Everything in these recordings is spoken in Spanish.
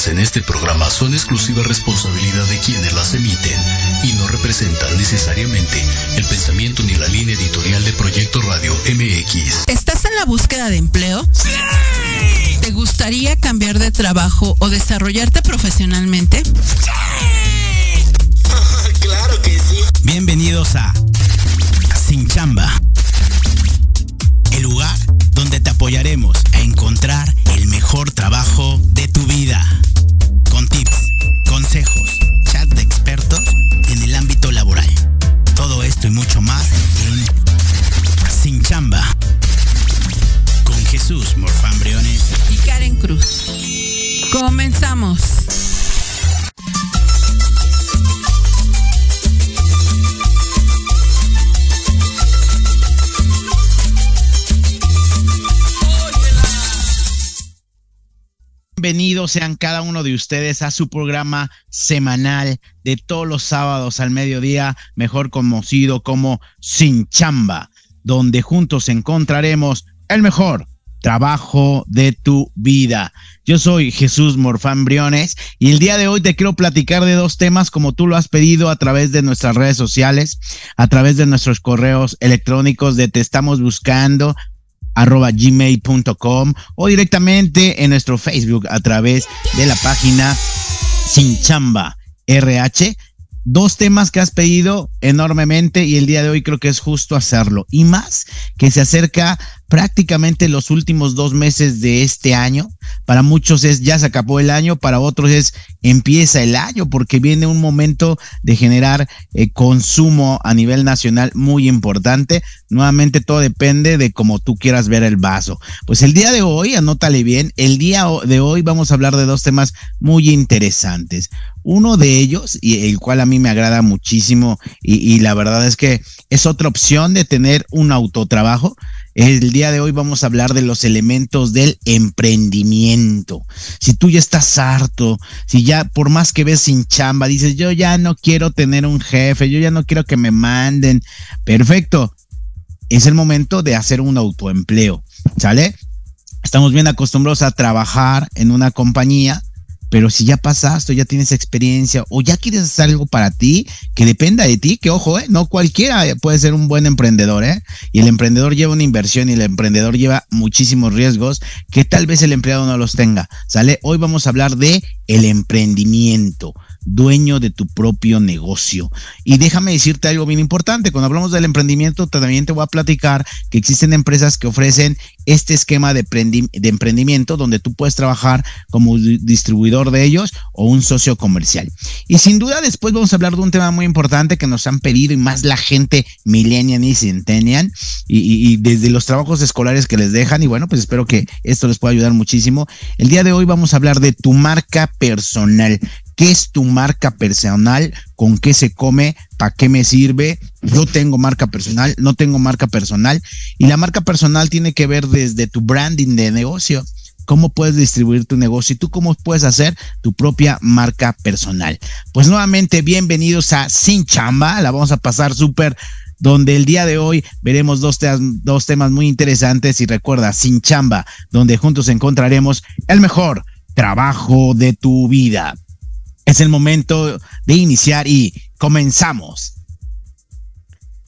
vertidas en este programa son exclusiva responsabilidad de quienes las emiten y no representan necesariamente el pensamiento ni la línea editorial de Proyecto Radio MX. ¿Estás en la búsqueda de empleo? ¡Sí! ¿Te gustaría cambiar de trabajo o desarrollarte profesionalmente? ¡Sí! claro que sí. Bienvenidos a Sin Chamba. El lugar donde te apoyaremos a encontrar el mejor trabajo de tu vida. Con tips, consejos, chat de expertos en el ámbito laboral. Todo esto y mucho más en Sin Chamba. Con Jesús Morfambriones y Karen Cruz. Comenzamos. Bienvenidos sean cada uno de ustedes a su programa semanal de todos los sábados al mediodía, mejor conocido como Sin Chamba, donde juntos encontraremos el mejor trabajo de tu vida. Yo soy Jesús Morfán Briones y el día de hoy te quiero platicar de dos temas como tú lo has pedido a través de nuestras redes sociales, a través de nuestros correos electrónicos de te estamos buscando arroba gmail.com o directamente en nuestro Facebook a través de la página Sin Chamba RH. Dos temas que has pedido enormemente y el día de hoy creo que es justo hacerlo. Y más que se acerca prácticamente los últimos dos meses de este año. Para muchos es ya se acabó el año, para otros es empieza el año porque viene un momento de generar eh, consumo a nivel nacional muy importante. Nuevamente todo depende de cómo tú quieras ver el vaso. Pues el día de hoy, anótale bien, el día de hoy vamos a hablar de dos temas muy interesantes. Uno de ellos, y el cual a mí me agrada muchísimo, y, y la verdad es que es otra opción de tener un autotrabajo el día de hoy vamos a hablar de los elementos del emprendimiento. Si tú ya estás harto, si ya por más que ves sin chamba, dices, yo ya no quiero tener un jefe, yo ya no quiero que me manden, perfecto. Es el momento de hacer un autoempleo, ¿sale? Estamos bien acostumbrados a trabajar en una compañía, pero si ya pasaste, ya tienes experiencia o ya quieres hacer algo para ti que dependa de ti, que ojo, eh, no cualquiera puede ser un buen emprendedor, ¿eh? Y el emprendedor lleva una inversión y el emprendedor lleva muchísimos riesgos que tal vez el empleado no los tenga. ¿Sale? Hoy vamos a hablar de el emprendimiento dueño de tu propio negocio. Y déjame decirte algo bien importante, cuando hablamos del emprendimiento, también te voy a platicar que existen empresas que ofrecen este esquema de, emprendimiento donde tú puedes trabajar como distribuidor de ellos o un socio comercial. Y sin duda después vamos a hablar de un tema muy importante que nos han pedido y más la gente millennial y centennial y, y desde los trabajos escolares que les dejan y bueno, pues espero que esto les pueda ayudar muchísimo. El día de hoy vamos a hablar de tu marca personal. ¿Qué es tu marca personal? ¿Con qué se come? ¿Para qué me sirve? Yo tengo marca personal, no tengo marca personal. Y la marca personal tiene que ver desde tu branding de negocio cómo puedes distribuir tu negocio y tú cómo puedes hacer tu propia marca personal. Pues nuevamente, bienvenidos a Sin Chamba, la vamos a pasar súper, donde el día de hoy veremos dos, dos temas muy interesantes y recuerda, Sin Chamba, donde juntos encontraremos el mejor trabajo de tu vida. Es el momento de iniciar y comenzamos.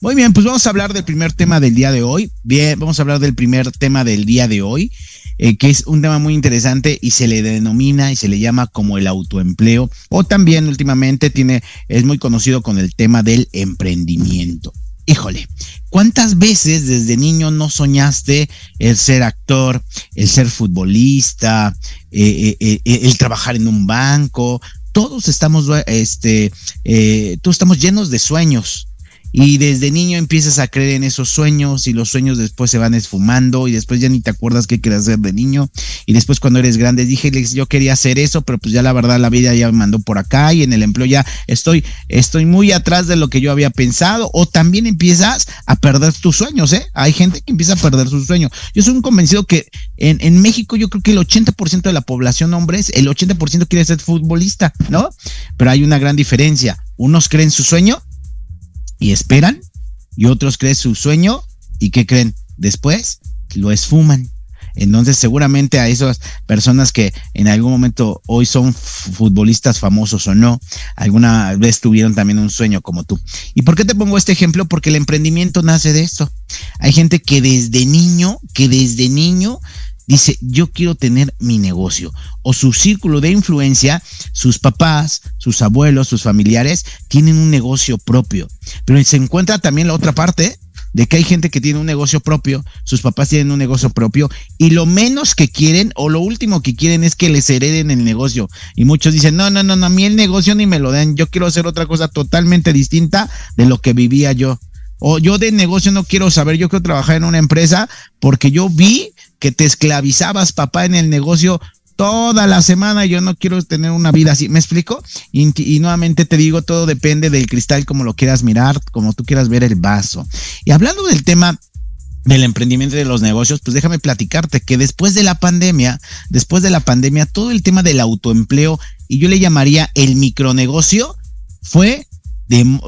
Muy bien, pues vamos a hablar del primer tema del día de hoy. Bien, vamos a hablar del primer tema del día de hoy, eh, que es un tema muy interesante y se le denomina y se le llama como el autoempleo o también últimamente tiene es muy conocido con el tema del emprendimiento. Híjole, ¿cuántas veces desde niño no soñaste el ser actor, el ser futbolista, eh, eh, el trabajar en un banco, todos estamos, este, eh, todos estamos llenos de sueños y desde niño empiezas a creer en esos sueños y los sueños después se van esfumando y después ya ni te acuerdas qué quieres hacer de niño. Y después cuando eres grande dije yo quería hacer eso pero pues ya la verdad la vida ya me mandó por acá y en el empleo ya estoy estoy muy atrás de lo que yo había pensado. O también empiezas a perder tus sueños eh hay gente que empieza a perder sus sueños. Yo soy un convencido que en, en México yo creo que el 80% de la población hombres el 80% quiere ser futbolista no pero hay una gran diferencia. Unos creen su sueño y esperan, y otros creen su sueño y ¿qué creen? Después lo esfuman. Entonces, seguramente a esas personas que en algún momento hoy son futbolistas famosos o no, alguna vez tuvieron también un sueño como tú. ¿Y por qué te pongo este ejemplo? Porque el emprendimiento nace de eso. Hay gente que desde niño, que desde niño dice, yo quiero tener mi negocio. O su círculo de influencia, sus papás, sus abuelos, sus familiares, tienen un negocio propio. Pero se encuentra también la otra parte de que hay gente que tiene un negocio propio, sus papás tienen un negocio propio y lo menos que quieren o lo último que quieren es que les hereden el negocio. Y muchos dicen, no, no, no, no a mí el negocio ni me lo den, yo quiero hacer otra cosa totalmente distinta de lo que vivía yo. O yo de negocio no quiero saber, yo quiero trabajar en una empresa porque yo vi que te esclavizabas, papá, en el negocio toda la semana. Yo no quiero tener una vida así. ¿Me explico? Y, nuevamente te digo, todo depende del cristal, como lo quieras mirar, como tú quieras ver el vaso. Y hablando del tema del emprendimiento de los negocios, pues déjame platicarte que después de la pandemia, después de la pandemia, todo el tema del autoempleo, y yo le llamaría el micronegocio, fue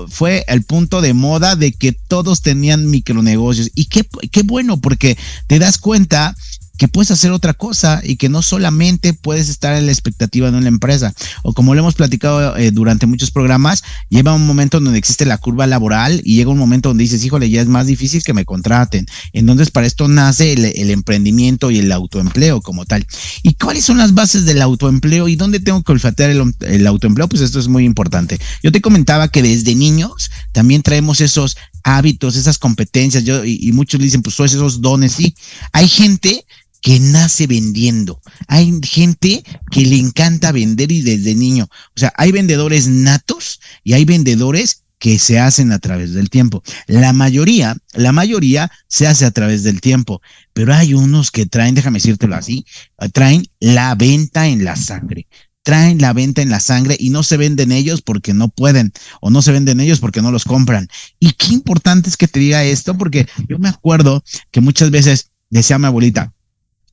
fue el punto de moda de que todos tenían micronegocios. Y qué, qué bueno, porque te das cuenta que puedes hacer otra cosa y que no solamente puedes estar en la expectativa de una empresa. O como lo hemos platicado eh, durante muchos programas, lleva un momento donde existe la curva laboral y llega un momento donde dices, híjole, ya es más difícil que me contraten. Entonces, para esto nace el, emprendimiento y el autoempleo como tal. ¿Y cuáles son las bases del autoempleo y dónde tengo que olfatear el, autoempleo? Pues esto es muy importante. Yo te comentaba que desde niños también traemos esos hábitos, esas competencias, yo, y, muchos dicen, pues esos dones, sí. Hay gente que nace vendiendo. Hay gente que le encanta vender y desde niño. O sea, hay vendedores natos y hay vendedores que se hacen a través del tiempo. La mayoría, la mayoría se hace a través del tiempo, pero hay unos que traen, déjame decírtelo así, traen la venta en la sangre traen la venta en la sangre y no se venden ellos porque no pueden o no se venden ellos porque no los compran. Y qué importante es que te diga esto porque yo me acuerdo que muchas veces decía mi abuelita,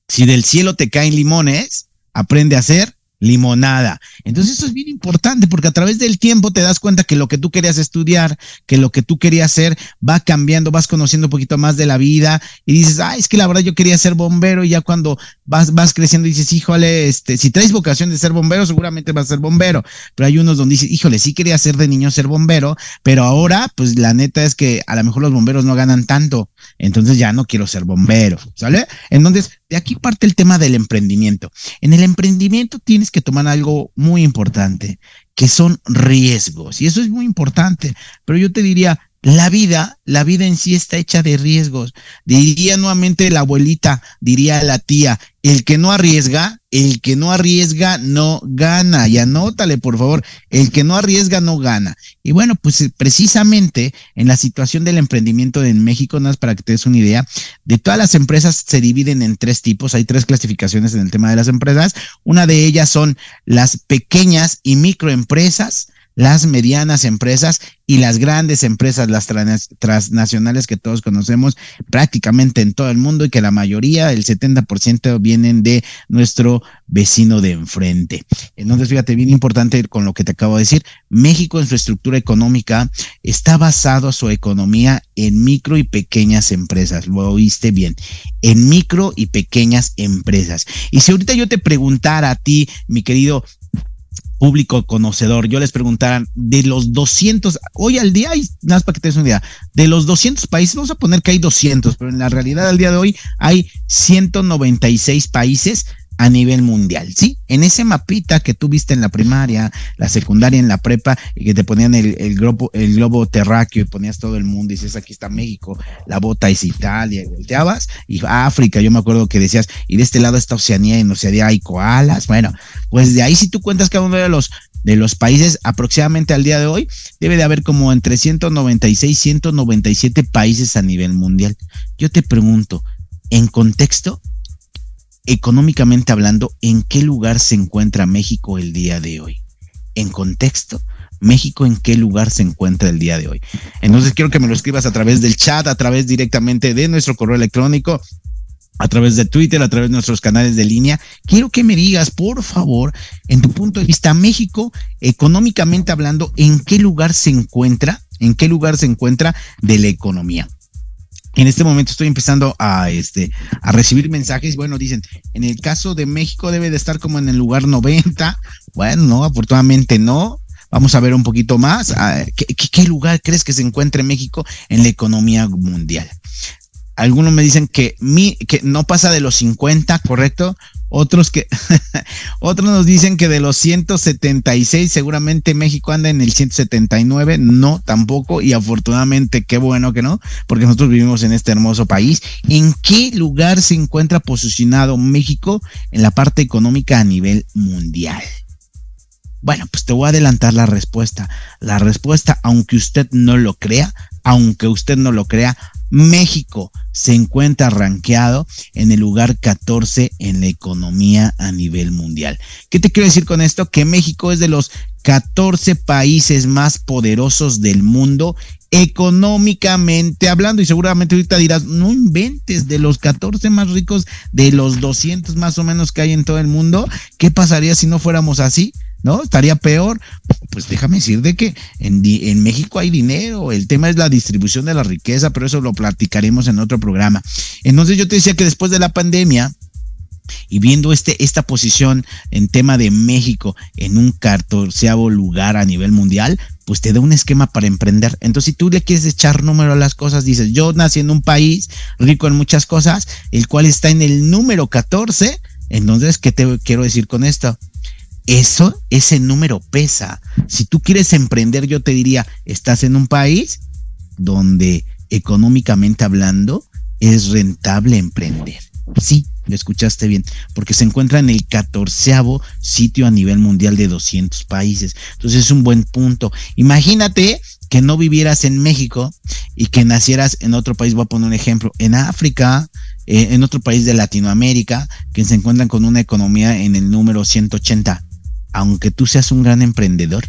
si del cielo te caen limones, aprende a hacer limonada. Entonces eso es bien importante porque a través del tiempo te das cuenta que lo que tú querías estudiar, que lo que tú querías hacer va cambiando, vas conociendo un poquito más de la vida y dices, ah, es que la verdad yo quería ser bombero y ya cuando vas, vas creciendo dices, híjole, este, si traes vocación de ser bombero, seguramente vas a ser bombero. Pero hay unos donde dices, híjole, sí quería ser de niño ser bombero, pero ahora, pues la neta es que a lo mejor los bomberos no ganan tanto, entonces ya no quiero ser bombero, ¿sale? Entonces, de aquí parte el tema del emprendimiento. En el emprendimiento tienes que tomar algo muy importante, que son riesgos. Y eso es muy importante. Pero yo te diría, la vida, la vida en sí está hecha de riesgos. Diría nuevamente la abuelita, diría la tía, el que no arriesga, el que no arriesga no gana. Y anótale, por favor, el que no arriesga no gana. Y bueno, pues eh, precisamente en la situación del emprendimiento en México, nada más para que te des una idea, de todas las empresas se dividen en tres tipos, hay tres clasificaciones en el tema de las empresas. Una de ellas son las pequeñas y microempresas las medianas empresas y las grandes empresas, las transnacionales que todos conocemos prácticamente en todo el mundo y que la mayoría, el 70% vienen de nuestro vecino de enfrente. Entonces, fíjate, bien importante con lo que te acabo de decir, México en su estructura económica está basado su economía en micro y pequeñas empresas, lo oíste bien, en micro y pequeñas empresas. Y si ahorita yo te preguntara a ti, mi querido público conocedor, yo les preguntara de los 200, hoy al día hay, nada más para que te des una idea, de los 200 países, vamos a poner que hay 200, pero en la realidad al día de hoy hay 196 países a nivel mundial, ¿sí? En ese mapita que tú viste en la primaria, la secundaria, en la prepa, y que te ponían el, globo terráqueo y ponías todo el mundo y dices, aquí está México, la bota es Italia, y volteabas, y África, yo me acuerdo que decías, y de este lado está Oceanía, y en Oceanía hay koalas, bueno, pues de ahí si tú cuentas cada uno de los de los países aproximadamente al día de hoy, debe de haber como entre 196, 197 países a nivel mundial. Yo te pregunto, en contexto, económicamente hablando, ¿en qué lugar se encuentra México el día de hoy? En contexto, México en qué lugar se encuentra el día de hoy. Entonces quiero que me lo escribas a través del chat, a través directamente de nuestro correo electrónico, a través de Twitter, a través de nuestros canales de línea. Quiero que me digas, por favor, en tu punto de vista, México, económicamente hablando, ¿en qué lugar se encuentra? ¿En qué lugar se encuentra de la economía? En este momento estoy empezando a, este, a recibir mensajes. Bueno, dicen, en el caso de México debe de estar como en el lugar 90. Bueno, no, afortunadamente no. Vamos a ver un poquito más. Ah, ¿Qué, qué lugar crees que se encuentre México en la economía mundial? Algunos me dicen que, mi, que no pasa de los 50, ¿correcto? Otros que, otros nos dicen que de los 176, seguramente México anda en el 179, no, tampoco, y afortunadamente qué bueno que no, porque nosotros vivimos en este hermoso país. ¿En qué lugar se encuentra posicionado México en la parte económica a nivel mundial? Bueno, pues te voy a adelantar la respuesta. La respuesta, aunque usted no lo crea, aunque usted no lo crea, México se encuentra rankeado en el lugar 14 en la economía a nivel mundial. ¿Qué te quiero decir con esto? Que México es de los 14 países más poderosos del mundo económicamente hablando y seguramente ahorita dirás, no inventes de los 14 más ricos de los 200 más o menos que hay en todo el mundo, ¿qué pasaría si no fuéramos así? ¿no? Estaría peor. Pues déjame decir de que en, en, México hay dinero, el tema es la distribución de la riqueza, pero eso lo platicaremos en otro programa. Entonces yo te decía que después de la pandemia, y viendo este, esta posición en tema de México en un catorceavo lugar a nivel mundial, pues te da un esquema para emprender. Entonces, si tú le quieres echar número a las cosas, dices, yo nací en un país rico en muchas cosas, el cual está en el número 14, entonces, ¿qué te quiero decir con esto? eso, ese número pesa. Si tú quieres emprender, yo te diría, estás en un país donde económicamente hablando es rentable emprender. Sí, lo escuchaste bien, porque se encuentra en el catorceavo sitio a nivel mundial de 200 países. Entonces es un buen punto. Imagínate que no vivieras en México y que nacieras en otro país, voy a poner un ejemplo, en África, eh, en otro país de Latinoamérica, que se encuentran con una economía en el número 180 aunque tú seas un gran emprendedor,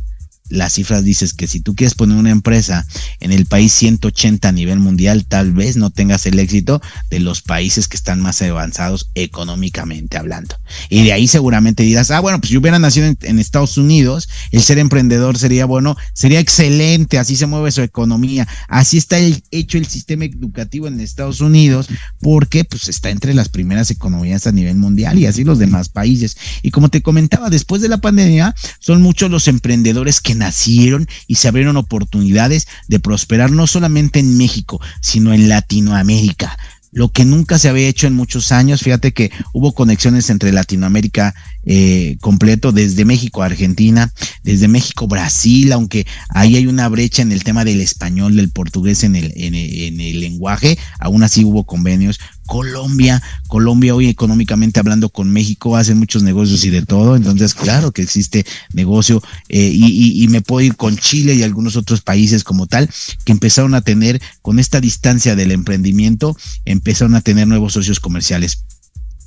las cifras dices que si tú quieres poner una empresa en el país 180 a nivel mundial, tal vez no tengas el éxito de los países que están más avanzados económicamente hablando. Y de ahí seguramente dirás, ah, bueno, pues yo hubiera nacido en, Estados Unidos, el ser emprendedor sería bueno, sería excelente, así se mueve su economía, así está hecho el sistema educativo en Estados Unidos, porque pues está entre las primeras economías a nivel mundial y así los demás países. Y como te comentaba, después de la pandemia, son muchos los emprendedores que nacieron y se abrieron oportunidades de prosperar no solamente en México, sino en Latinoamérica lo que nunca se había hecho en muchos años. Fíjate que hubo conexiones entre Latinoamérica eh, completo, desde México a Argentina, desde México Brasil, aunque ahí hay una brecha en el tema del español, del portugués en el, en en el lenguaje, aún así hubo convenios. Colombia, Colombia hoy económicamente hablando con México hace muchos negocios y de todo, entonces claro que existe negocio eh, y, y, me puedo ir con Chile y algunos otros países como tal que empezaron a tener con esta distancia del emprendimiento, empezaron a tener nuevos socios comerciales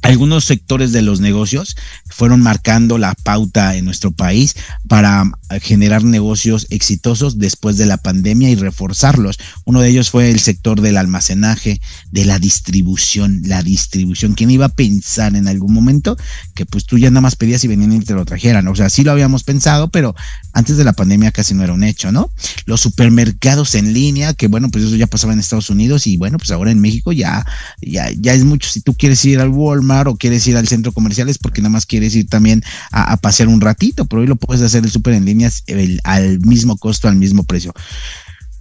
algunos sectores de los negocios fueron marcando la pauta en nuestro país para generar negocios exitosos después de la pandemia y reforzarlos. Uno de ellos fue el sector del almacenaje, de la distribución, la distribución. ¿Quién iba a pensar en algún momento que pues tú ya nada más pedías y venían y te lo trajeran? O sea, sí lo habíamos pensado, pero antes de la pandemia casi no era un hecho, ¿no? Los supermercados en línea, que bueno, pues eso ya pasaba en Estados Unidos y bueno, pues ahora en México ya, ya, ya es mucho. Si tú quieres ir al Walmart, o quieres ir al centro comercial es porque nada más quieres ir también a, pasear un ratito, pero hoy lo puedes hacer el súper en línea al mismo costo, al mismo precio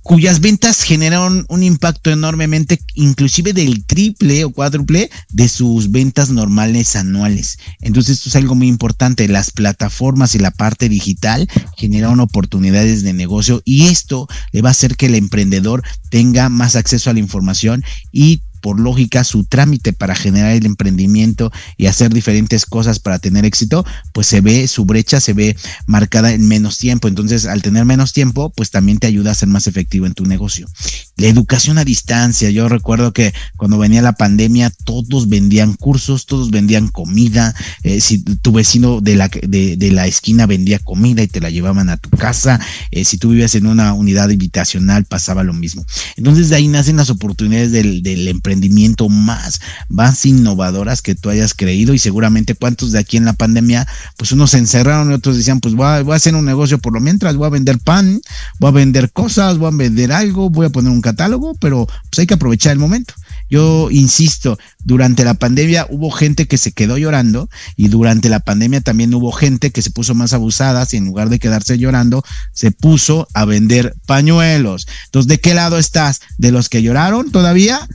cuyas ventas generaron un impacto enormemente, inclusive del triple o cuádruple de sus ventas normales anuales. Entonces esto es algo muy importante. Las plataformas y la parte digital generaron oportunidades de negocio y esto le va a hacer que el emprendedor tenga más acceso a la información y por lógica su trámite para generar el emprendimiento y hacer diferentes cosas para tener éxito, pues se ve, su brecha se ve marcada en menos tiempo. Entonces, al tener menos tiempo, pues también te ayuda a ser más efectivo en tu negocio. La educación a distancia. Yo recuerdo que cuando venía la pandemia, todos vendían cursos, todos vendían comida. Eh, si tu vecino de la, de, la esquina vendía comida y te la llevaban a tu casa, eh, si tú vivías en una unidad habitacional, pasaba lo mismo. Entonces, de ahí nacen las oportunidades del, del emprendimiento emprendimiento más, más innovadoras que tú hayas creído y seguramente cuántos de aquí en la pandemia, pues unos se encerraron y otros decían, pues voy a, voy a hacer un negocio por lo mientras, voy a vender pan, voy a vender cosas, voy a vender algo, voy a poner un catálogo, pero pues hay que aprovechar el momento. Yo insisto, durante la pandemia hubo gente que se quedó llorando y durante la pandemia también hubo gente que se puso más abusada y en lugar de quedarse llorando, se puso a vender pañuelos. Entonces, ¿de qué lado estás? ¿De los que lloraron todavía?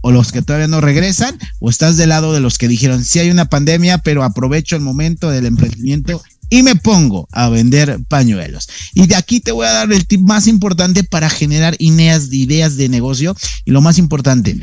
O los que todavía no regresan, o estás del lado de los que dijeron, sí hay una pandemia, pero aprovecho el momento del emprendimiento y me pongo a vender pañuelos. Y de aquí te voy a dar el tip más importante para generar ideas, ideas de negocio y lo más importante,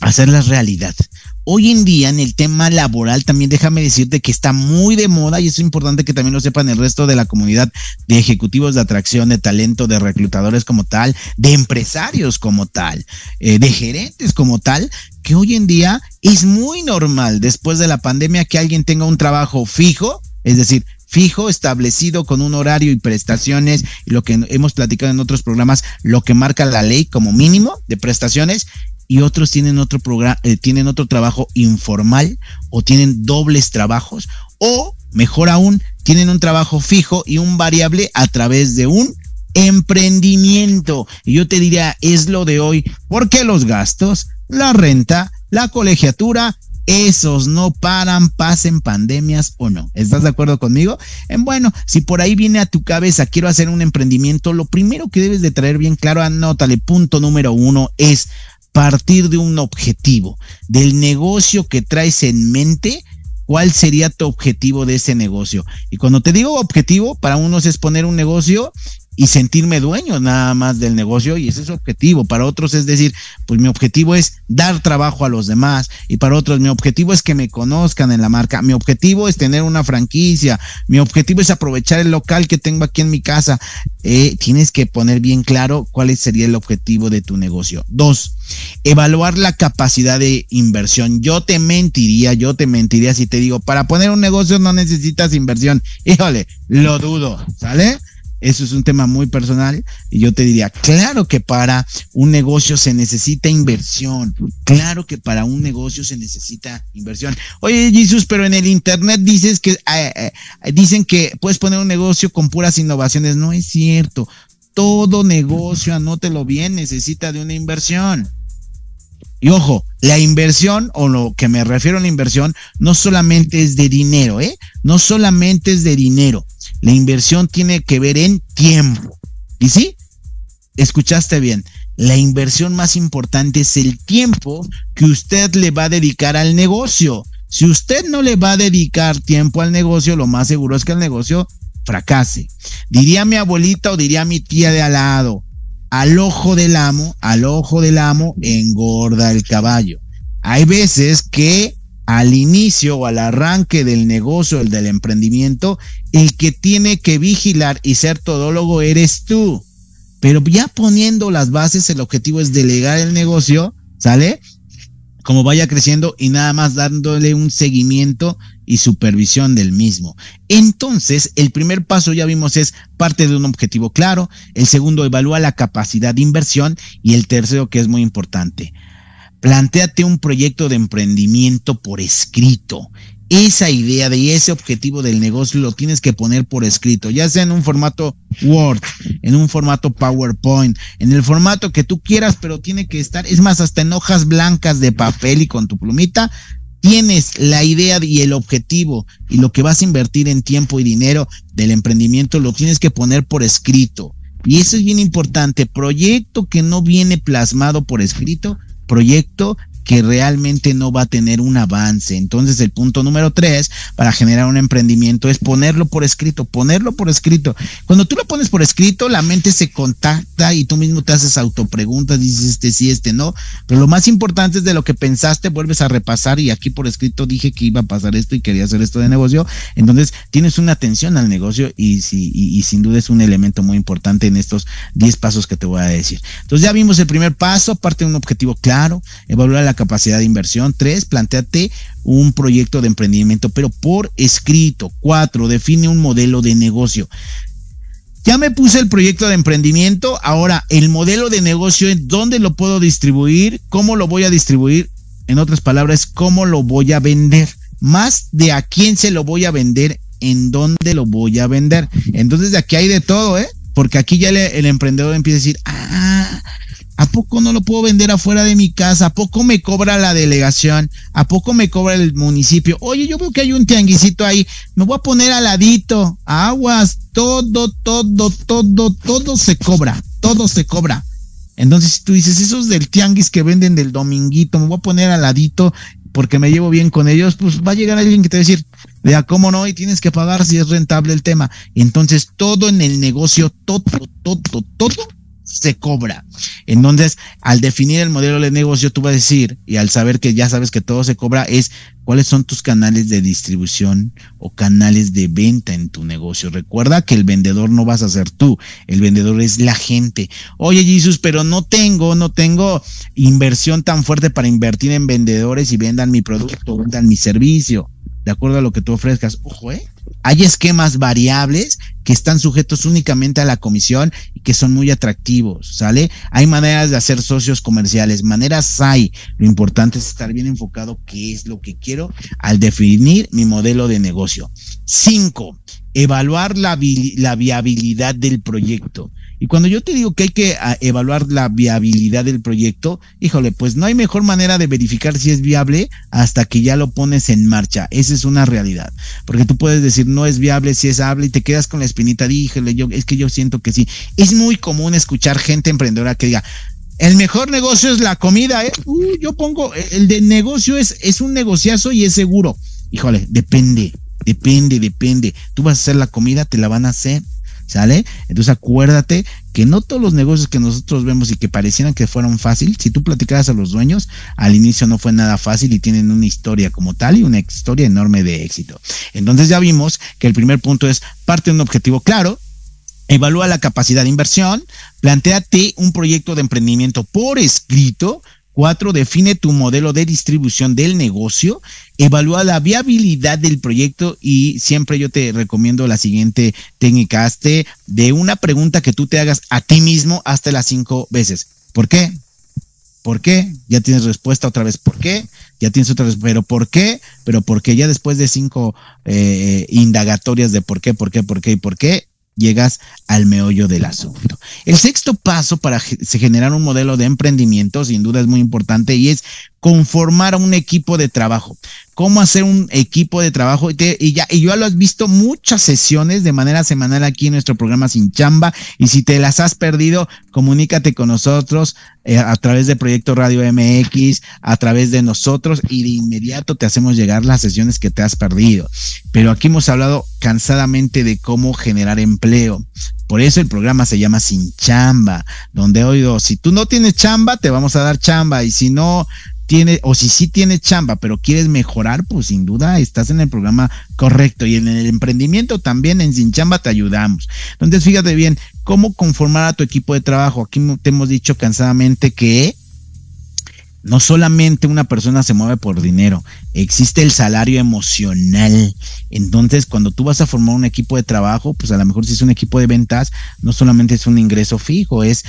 hacerlas realidad. Hoy en día en el tema laboral también déjame decirte que está muy de moda y es importante que también lo sepan el resto de la comunidad de ejecutivos de atracción, de talento, de reclutadores como tal, de empresarios como tal, eh, de gerentes como tal, que hoy en día es muy normal después de la pandemia que alguien tenga un trabajo fijo, es decir, fijo, establecido con un horario y prestaciones, lo que hemos platicado en otros programas, lo que marca la ley como mínimo de prestaciones, y otros tienen otro programa, eh, tienen otro trabajo informal o tienen dobles trabajos o mejor aún, tienen un trabajo fijo y un variable a través de un emprendimiento. Y yo te diría, es lo de hoy, porque los gastos, la renta, la colegiatura, esos no paran, pasen pandemias o no. ¿Estás de acuerdo conmigo? En bueno, si por ahí viene a tu cabeza, quiero hacer un emprendimiento, lo primero que debes de traer bien claro, anótale, punto número uno es partir de un objetivo, del negocio que traes en mente, cuál sería tu objetivo de ese negocio. Y cuando te digo objetivo, para unos es poner un negocio y sentirme dueño nada más del negocio y ese es su objetivo. Para otros es decir, pues mi objetivo es dar trabajo a los demás y para otros mi objetivo es que me conozcan en la marca. Mi objetivo es tener una franquicia. Mi objetivo es aprovechar el local que tengo aquí en mi casa. Eh, tienes que poner bien claro cuál sería el objetivo de tu negocio. Dos, evaluar la capacidad de inversión. Yo te mentiría, yo te mentiría si te digo, para poner un negocio no necesitas inversión. Híjole, lo dudo, ¿sale? Eso es un tema muy personal y yo te diría, claro que para un negocio se necesita inversión, claro que para un negocio se necesita inversión. Oye, Jesús, pero en el internet dices que eh, eh, dicen que puedes poner un negocio con puras innovaciones, no es cierto. Todo negocio, anótelo bien, necesita de una inversión. Y ojo, la inversión o lo que me refiero a la inversión no solamente es de dinero, ¿eh? No solamente es de dinero la inversión tiene que ver en tiempo. ¿Y sí? Escuchaste bien. La inversión más importante es el tiempo que usted le va a dedicar al negocio. Si usted no le va a dedicar tiempo al negocio, lo más seguro es que el negocio fracase. Diría mi abuelita o diría mi tía de al lado, al ojo del amo, al ojo del amo engorda el caballo. Hay veces que al inicio o al arranque del negocio, el del emprendimiento, el que tiene que vigilar y ser todólogo eres tú. Pero ya poniendo las bases, el objetivo es delegar el negocio, ¿sale? Como vaya creciendo y nada más dándole un seguimiento y supervisión del mismo. Entonces, el primer paso ya vimos es parte de un objetivo claro, el segundo evalúa la capacidad de inversión y el tercero que es muy importante, planteate un proyecto de emprendimiento por escrito. Esa idea de ese objetivo del negocio lo tienes que poner por escrito, ya sea en un formato Word, en un formato PowerPoint, en el formato que tú quieras, pero tiene que estar, es más, hasta en hojas blancas de papel y con tu plumita, tienes la idea y el objetivo y lo que vas a invertir en tiempo y dinero del emprendimiento, lo tienes que poner por escrito. Y eso es bien importante. Proyecto que no viene plasmado por escrito proyecto que realmente no va a tener un avance. Entonces el punto número tres para generar un emprendimiento es ponerlo por escrito, ponerlo por escrito. Cuando tú lo pones por escrito, la mente se contacta y tú mismo te haces autopreguntas, dices este sí, este no. Pero lo más importante es de lo que pensaste, vuelves a repasar y aquí por escrito dije que iba a pasar esto y quería hacer esto de negocio. Entonces tienes una atención al negocio y, y, sin duda es un elemento muy importante en estos 10 pasos que te voy a decir. Entonces ya vimos el primer paso, parte de un objetivo claro, evaluar la capacidad de inversión. Tres, planteate un proyecto de emprendimiento, pero por escrito. Cuatro, define un modelo de negocio. ya me puse el proyecto de emprendimiento, ahora el modelo de negocio es dónde lo puedo distribuir, cómo lo voy a distribuir, en otras palabras, cómo lo voy a vender, más de a quién se lo voy a vender, en dónde lo voy a vender. Entonces de aquí hay de todo, ¿eh? Porque aquí ya el emprendedor empieza a decir, ah, ¿A poco no lo puedo vender afuera de mi casa? ¿A poco me cobra la delegación? ¿A poco me cobra el municipio? Oye, yo veo que hay un tianguisito ahí. Me voy a poner al ladito. Aguas. Todo, todo, todo, todo se cobra. Todo se cobra. Entonces, si tú dices, esos del tianguis que venden del dominguito, me voy a poner al ladito porque me llevo bien con ellos, pues va a llegar alguien que te va a decir, vea, ¿cómo no? Y tienes que pagar si es rentable el tema. Entonces, todo en el negocio, todo, todo, todo se cobra. Entonces, al definir el modelo de negocio, tú vas a decir, y al saber que ya sabes que todo se cobra, es cuáles son tus canales de distribución o canales de venta en tu negocio. Recuerda que el vendedor no vas a ser tú, el vendedor es la gente. Oye, Jesús, pero no tengo, no tengo inversión tan fuerte para invertir en vendedores y vendan mi producto, vendan mi servicio, de acuerdo a lo que tú ofrezcas. Ojo, ¿eh? Hay esquemas variables que están sujetos únicamente a la comisión y que son muy atractivos, ¿sale? Hay maneras de hacer socios comerciales, maneras hay. Lo importante es estar bien enfocado qué es lo que quiero al definir mi modelo de negocio. Cinco, evaluar la, la viabilidad del proyecto. Y cuando yo te digo que hay que ah, evaluar la viabilidad del proyecto, híjole, pues no hay mejor manera de verificar si es viable hasta que ya lo pones en marcha. Esa es una realidad. Porque tú puedes decir no es viable, si es viable y te quedas con la espinita, díjole, yo, es que yo siento que sí. Es muy común escuchar gente emprendedora que diga, el mejor negocio es la comida, ¿eh? yo pongo, el de negocio es, es un negociazo y es seguro. Híjole, depende, depende, depende. Tú vas a hacer la comida, te la van a hacer ¿Sale? Entonces acuérdate que no todos los negocios que nosotros vemos y que parecieran que fueron fácil, si tú platicaras a los dueños, al inicio no fue nada fácil y tienen una historia como tal y una historia enorme de éxito. Entonces ya vimos que el primer punto es parte de un objetivo claro, evalúa la capacidad de inversión, planteate un proyecto de emprendimiento por escrito, Cuatro, define tu modelo de distribución del negocio, evalúa la viabilidad del proyecto y siempre yo te recomiendo la siguiente técnica, hazte de una pregunta que tú te hagas a ti mismo hasta las cinco veces. ¿Por qué? ¿Por qué? Ya tienes respuesta otra vez. ¿Por qué? Ya tienes otra vez. ¿Pero por qué? Pero porque ya después de cinco eh, indagatorias de por qué, por qué, por qué y por qué, llegas al meollo del asunto. El sexto paso para generar un modelo de emprendimiento, sin duda es muy importante, y es conformar un equipo de trabajo. Cómo hacer un equipo de trabajo. Y, ya, y ya lo has visto muchas sesiones de manera semanal aquí en nuestro programa Sin Chamba. Y si te las has perdido, comunícate con nosotros eh, a través de Proyecto Radio MX, a través de nosotros, y de inmediato te hacemos llegar las sesiones que te has perdido. Pero aquí hemos hablado cansadamente de cómo generar empleo. Por eso el programa se llama Sin Chamba, donde oído, si tú no tienes chamba, te vamos a dar chamba, y si no tiene, o si sí tienes chamba, pero quieres mejorar, pues sin duda estás en el programa correcto. Y en el emprendimiento también en Sin Chamba te ayudamos. Entonces, fíjate bien, cómo conformar a tu equipo de trabajo. Aquí te hemos dicho cansadamente que no solamente una persona se mueve por dinero, existe el salario emocional. Entonces, cuando tú vas a formar un equipo de trabajo, pues a lo mejor si es un equipo de ventas, no solamente es un ingreso fijo, es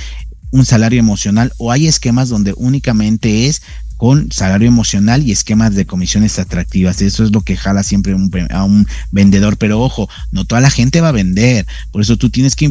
un salario emocional o hay esquemas donde únicamente es con salario emocional y esquemas de comisiones atractivas. Eso es lo que jala siempre a un vendedor. Pero ojo, no toda la gente va a vender. Por eso tú tienes que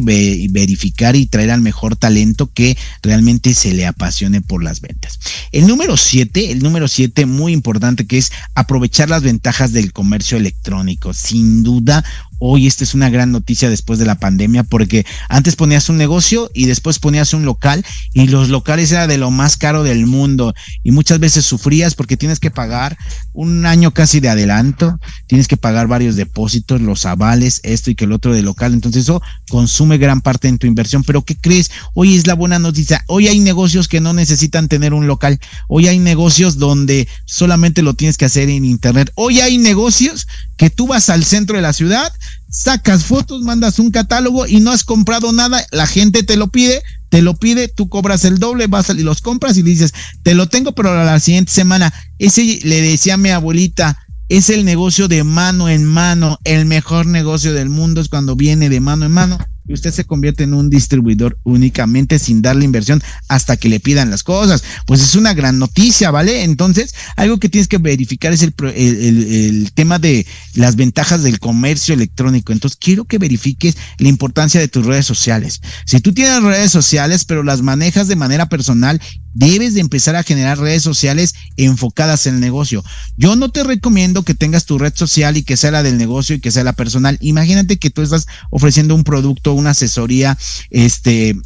verificar y traer al mejor talento que realmente se le apasione por las ventas. El número siete, el número siete muy importante que es aprovechar las ventajas del comercio electrónico. Sin duda, hoy esta es una gran noticia después de la pandemia porque antes ponías un negocio y después ponías un local y los locales era de lo más caro del mundo y muchas veces sufrías porque tienes que pagar un año casi de adelanto, tienes que pagar varios depósitos, los avales, esto y que el otro de local, entonces eso consume gran parte en tu inversión, pero ¿qué crees? Hoy es la buena noticia, hoy hay negocios que no necesitan tener un local, hoy hay negocios donde solamente lo tienes que hacer en internet, hoy hay negocios que tú vas al centro de la ciudad, sacas fotos, mandas un catálogo y no has comprado nada, la gente te lo pide, te lo pide, tú cobras el doble, vas y los compras y dices, te lo tengo, pero la siguiente semana. Ese le decía a mi abuelita, es el negocio de mano en mano, el mejor negocio del mundo es cuando viene de mano en mano usted se convierte en un distribuidor únicamente sin darle inversión hasta que le pidan las cosas. Pues es una gran noticia, ¿vale? Entonces, algo que tienes que verificar es el, el tema de las ventajas del comercio electrónico. Entonces, quiero que verifiques la importancia de tus redes sociales. Si tú tienes redes sociales, pero las manejas de manera personal debes de empezar a generar redes sociales enfocadas en el negocio. Yo no te recomiendo que tengas tu red social y que sea la del negocio y que sea la personal. Imagínate que tú estás ofreciendo un producto, una asesoría, este,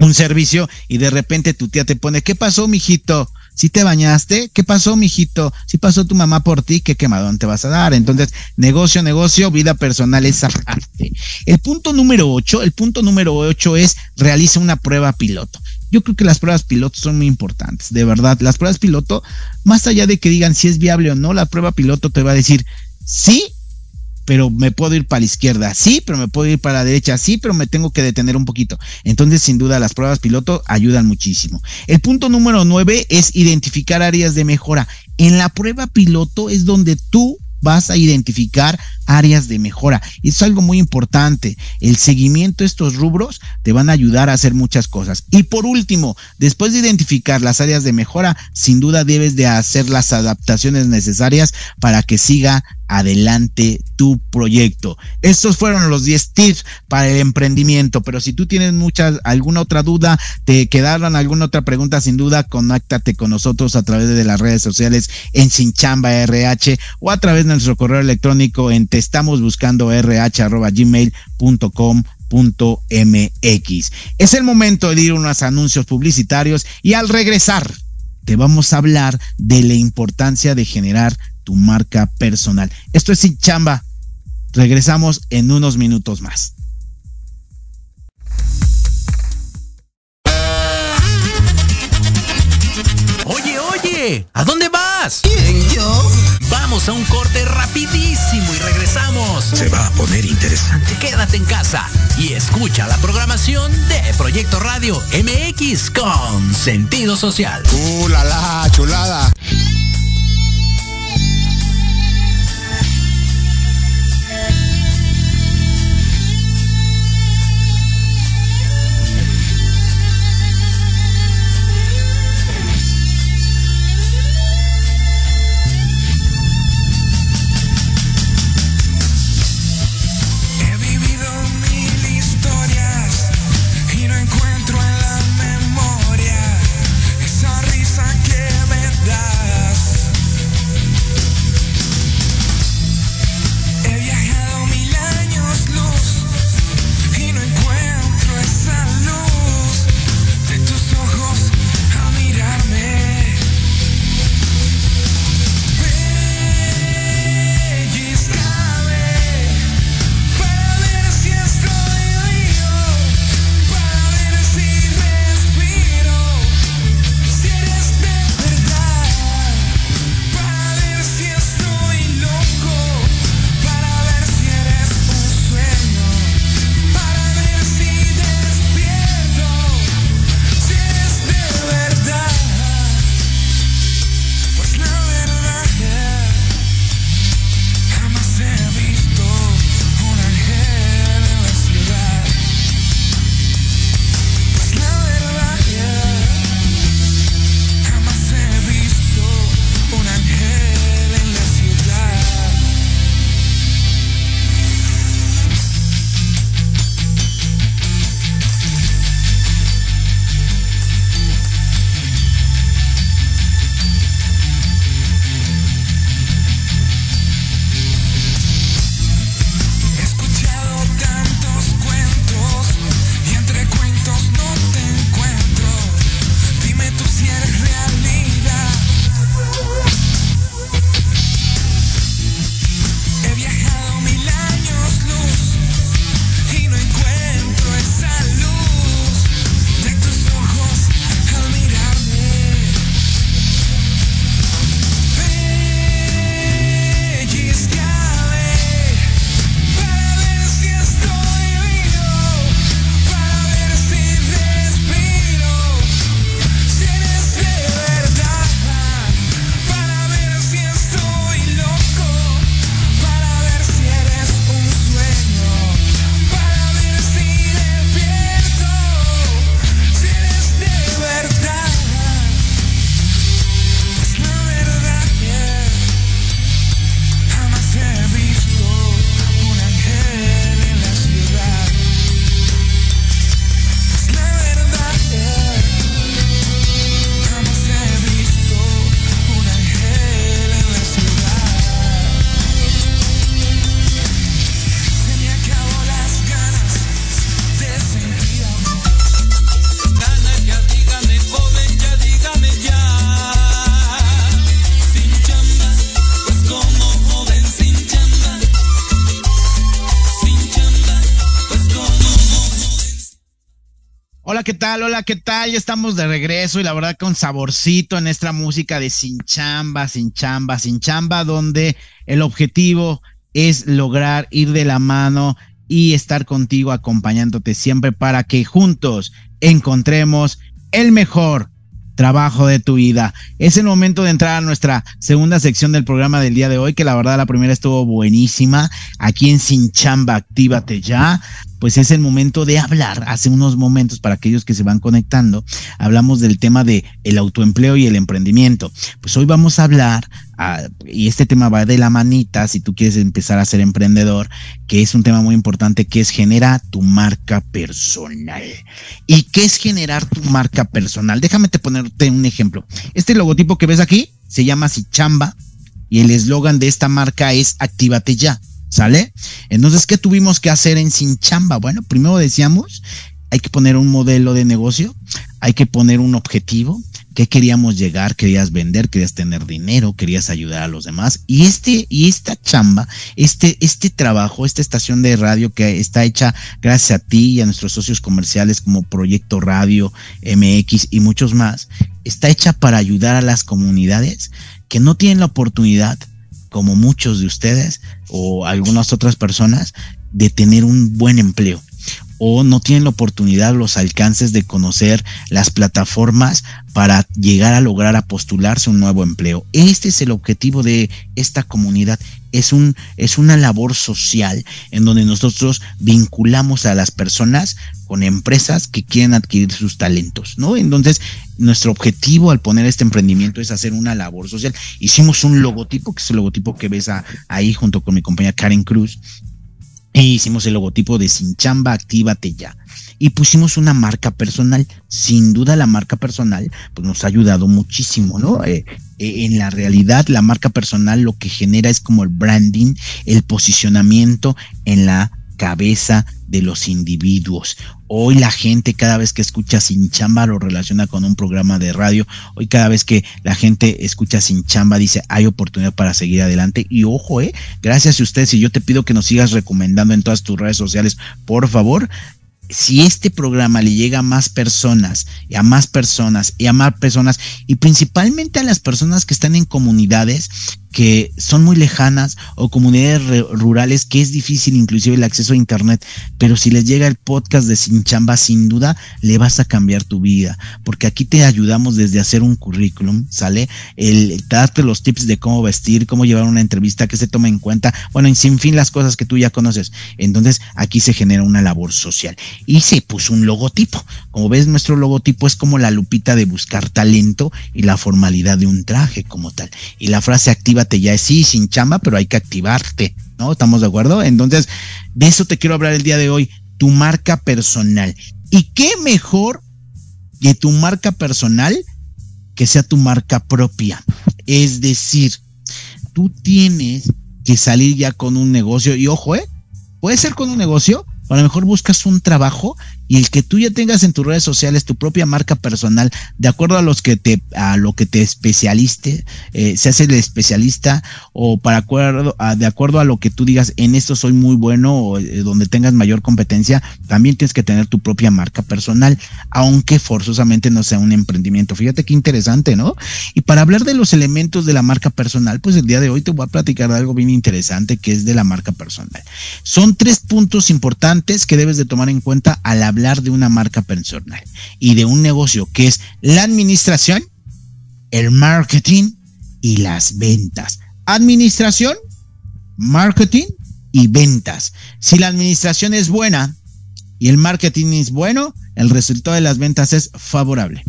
un servicio y de repente tu tía te pone, ¿qué pasó, mijito? Si te bañaste, ¿qué pasó, mijito? Si pasó tu mamá por ti, ¿qué quemadón te vas a dar? Entonces, negocio, negocio, vida personal, esa parte. El punto número ocho, el punto número ocho es realiza una prueba piloto. Yo creo que las pruebas piloto son muy importantes, de verdad. Las pruebas piloto, más allá de que digan si es viable o no, la prueba piloto te va a decir sí, pero me puedo ir para la izquierda, sí, pero me puedo ir para la derecha, sí, pero me tengo que detener un poquito. Entonces, sin duda, las pruebas piloto ayudan muchísimo. El punto número nueve es identificar áreas de mejora. En la prueba piloto es donde tú vas a identificar áreas de mejora. Y es algo muy importante. El seguimiento de estos rubros te van a ayudar a hacer muchas cosas. Y por último, después de identificar las áreas de mejora, sin duda debes de hacer las adaptaciones necesarias para que siga adelante tu proyecto. Estos fueron los 10 tips para el emprendimiento, pero si tú tienes muchas, alguna otra duda, te quedaron alguna otra pregunta, sin duda, conáctate con nosotros a través de las redes sociales en Sinchamba RH o a través de nuestro correo electrónico en te estamos buscando rh.gmail.com.mx. Es el momento de ir a unos anuncios publicitarios y al regresar te vamos a hablar de la importancia de generar tu marca personal. Esto es Sin Chamba. Regresamos en unos minutos más. Oye, oye, ¿a dónde vas? ¿Quién, yo? Vamos a un corte rapidísimo y regresamos. Se va a poner interesante. Quédate en casa y escucha la programación de Proyecto Radio MX con sentido social. ¡Uh, la, la chulada! Hola, ¿qué tal? Ya estamos de regreso y la verdad con saborcito en esta música de sin chamba, sin chamba, sin chamba, donde el objetivo es lograr ir de la mano y estar contigo acompañándote siempre para que juntos encontremos el mejor trabajo de tu vida. Es el momento de entrar a nuestra segunda sección del programa del día de hoy, que la verdad la primera estuvo buenísima. Aquí en Sin Chamba, actívate ya pues es el momento de hablar. Hace unos momentos, para aquellos que se van conectando, hablamos del tema de el autoempleo y el emprendimiento. Pues hoy vamos a hablar, ah, y este tema va de la manita, si tú quieres empezar a ser emprendedor, que es un tema muy importante, que es generar tu marca personal. ¿Y qué es generar tu marca personal? Déjame te ponerte un ejemplo. Este logotipo que ves aquí se llama Sichamba y el eslogan de esta marca es Actívate ya. ¿Sale? Entonces, ¿qué tuvimos que hacer en Sin Chamba? Bueno, primero decíamos, hay que poner un modelo de negocio, hay que poner un objetivo, ¿Qué queríamos llegar? Querías vender, querías tener dinero, querías ayudar a los demás. Y este, y esta chamba, este, este trabajo, esta estación de radio que está hecha gracias a ti y a nuestros socios comerciales como Proyecto Radio, MX y muchos más, está hecha para ayudar a las comunidades que no tienen la oportunidad como muchos de ustedes o algunas otras personas, de tener un buen empleo o no tienen la oportunidad, los alcances de conocer las plataformas para llegar a lograr a postularse un nuevo empleo. Este es el objetivo de esta comunidad. Es, un, es una labor social en donde nosotros vinculamos a las personas con empresas que quieren adquirir sus talentos, ¿no? Entonces, nuestro objetivo al poner este emprendimiento es hacer una labor social. Hicimos un logotipo, que es el logotipo que ves ahí junto con mi compañera Karen Cruz, e hicimos el logotipo de Sin Chamba, actívate ya. Y pusimos una marca personal. Sin duda la marca personal pues nos ha ayudado muchísimo, ¿no? Eh, eh, en la realidad la marca personal lo que genera es como el branding, el posicionamiento en la cabeza de los individuos. Hoy la gente cada vez que escucha Sin Chamba lo relaciona con un programa de radio. Hoy cada vez que la gente escucha Sin Chamba dice hay oportunidad para seguir adelante. Y ojo, eh, gracias a ustedes y yo te pido que nos sigas recomendando en todas tus redes sociales, por favor. Si este programa le llega a más personas y a más personas y a más personas y principalmente a las personas que están en comunidades que son muy lejanas o comunidades rurales que es difícil inclusive el acceso a internet, pero si les llega el podcast de Sin Chamba, sin duda le vas a cambiar tu vida, porque aquí te ayudamos desde hacer un currículum, ¿sale? El, darte los tips de cómo vestir, cómo llevar una entrevista, que se tome en cuenta, bueno, en sin fin las cosas que tú ya conoces. Entonces, aquí se genera una labor social y se puso un logotipo. Como ves, nuestro logotipo es como la lupita de buscar talento y la formalidad de un traje como tal. Y la frase activa ya es sí, sin chamba, pero hay que activarte, ¿no? ¿Estamos de acuerdo? Entonces, de eso te quiero hablar el día de hoy, tu marca personal. ¿Y qué mejor que tu marca personal que sea tu marca propia? Es decir, tú tienes que salir ya con un negocio y ojo, ¿eh? Puede ser con un negocio, a lo mejor buscas un trabajo y el que tú ya tengas en tus redes sociales tu propia marca personal, de acuerdo a los que te, a lo que te especialiste, eh, se hace el especialista o para acuerdo, de acuerdo a lo que tú digas, en esto soy muy bueno o eh, donde tengas mayor competencia, también tienes que tener tu propia marca personal, aunque forzosamente no sea un emprendimiento. Fíjate qué interesante, ¿no? Y para hablar de los elementos de la marca personal, pues el día de hoy te voy a platicar de algo bien interesante que es de la marca personal. Son tres puntos importantes que debes de tomar en cuenta al hablar hablar de una marca personal y de un negocio que es la administración, el marketing y las ventas. Administración, marketing y ventas. Si la administración es buena y el marketing es bueno, el resultado de las ventas es favorable.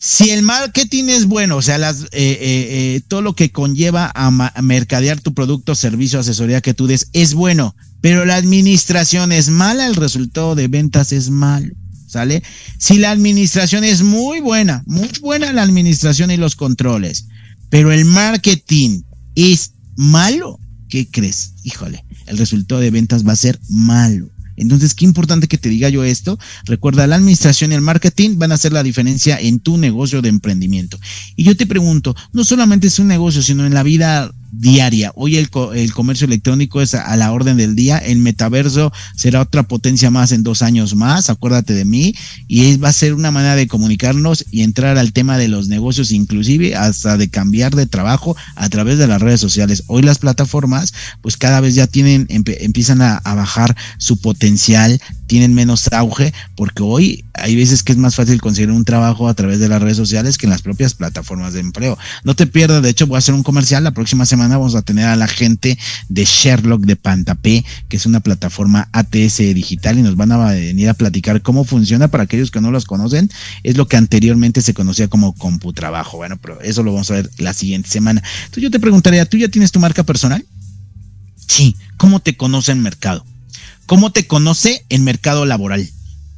Si el marketing es bueno, o sea, eh, eh, eh, todo lo que conlleva a, a, mercadear tu producto, servicio, asesoría que tú des es bueno, pero la administración es mala, el resultado de ventas es malo. ¿Sale? Si la administración es muy buena, muy buena la administración y los controles, pero el marketing es malo, ¿qué crees? Híjole, el resultado de ventas va a ser malo. Entonces, qué importante que te diga yo esto. Recuerda, la administración y el marketing van a hacer la diferencia en tu negocio de emprendimiento. Y yo te pregunto, no solamente es un negocio, sino en la vida diaria. Hoy el, el, comercio electrónico es a la orden del día. El metaverso será otra potencia más en dos años más, acuérdate de mí. Y va a ser una manera de comunicarnos y entrar al tema de los negocios, inclusive hasta de cambiar de trabajo a través de las redes sociales. Hoy las plataformas, pues cada vez ya tienen, empiezan a, a bajar su potencial, tienen menos auge, porque hoy hay veces que es más fácil conseguir un trabajo a través de las redes sociales que en las propias plataformas de empleo. No te pierdas, de hecho voy a hacer un comercial la próxima semana vamos a tener a la gente de Sherlock de Pantapé, que es una plataforma ATS digital y nos van a venir a platicar cómo funciona para aquellos que no los conocen. Es lo que anteriormente se conocía como CompuTrabajo. Bueno, pero eso lo vamos a ver la siguiente semana. Entonces yo te preguntaría, ¿tú ya tienes tu marca personal? Sí. ¿Cómo te conoce el mercado? ¿Cómo te conoce el mercado laboral?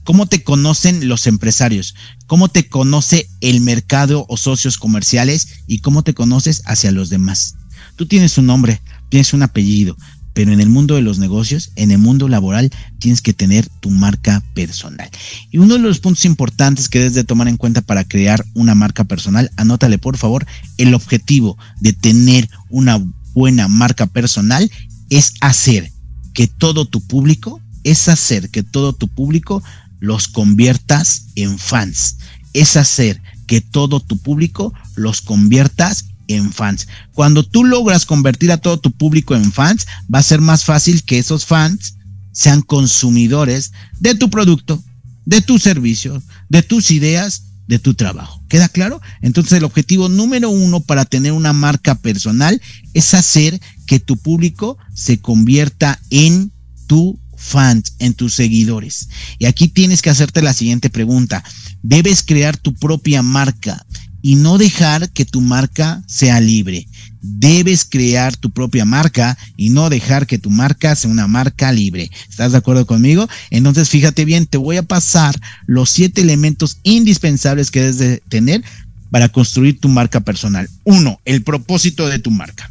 ¿Cómo te conocen los empresarios? ¿Cómo te conoce el mercado o socios comerciales? ¿Y cómo te conoces hacia los demás? Tú tienes un nombre, tienes un apellido, pero en el mundo de los negocios, en el mundo laboral, tienes que tener tu marca personal. Y uno de los puntos importantes que debes de tomar en cuenta para crear una marca personal, anótale por favor, el objetivo de tener una buena marca personal es hacer que todo tu público, es hacer que todo tu público los conviertas en fans, es hacer que todo tu público los conviertas en fans. Cuando tú logras convertir a todo tu público en fans, va a ser más fácil que esos fans sean consumidores de tu producto, de tu servicio, de tus ideas, de tu trabajo. ¿Queda claro? Entonces el objetivo número uno para tener una marca personal es hacer que tu público se convierta en tu fans, en tus seguidores. Y aquí tienes que hacerte la siguiente pregunta. Debes crear tu propia marca y no dejar que tu marca sea libre. Debes crear tu propia marca y no dejar que tu marca sea una marca libre. ¿Estás de acuerdo conmigo? Entonces fíjate bien, te voy a pasar los siete elementos indispensables que debes de tener para construir tu marca personal. Uno, el propósito de tu marca.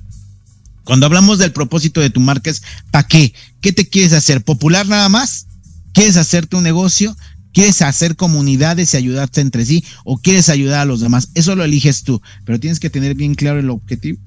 Cuando hablamos del propósito de tu marca es ¿para qué? ¿Qué te quieres hacer? ¿Popular nada más? ¿Quieres hacerte un negocio? ¿Quieres hacer comunidades y ayudarte entre sí o quieres ayudar a los demás? Eso lo eliges tú, pero tienes que tener bien claro el objetivo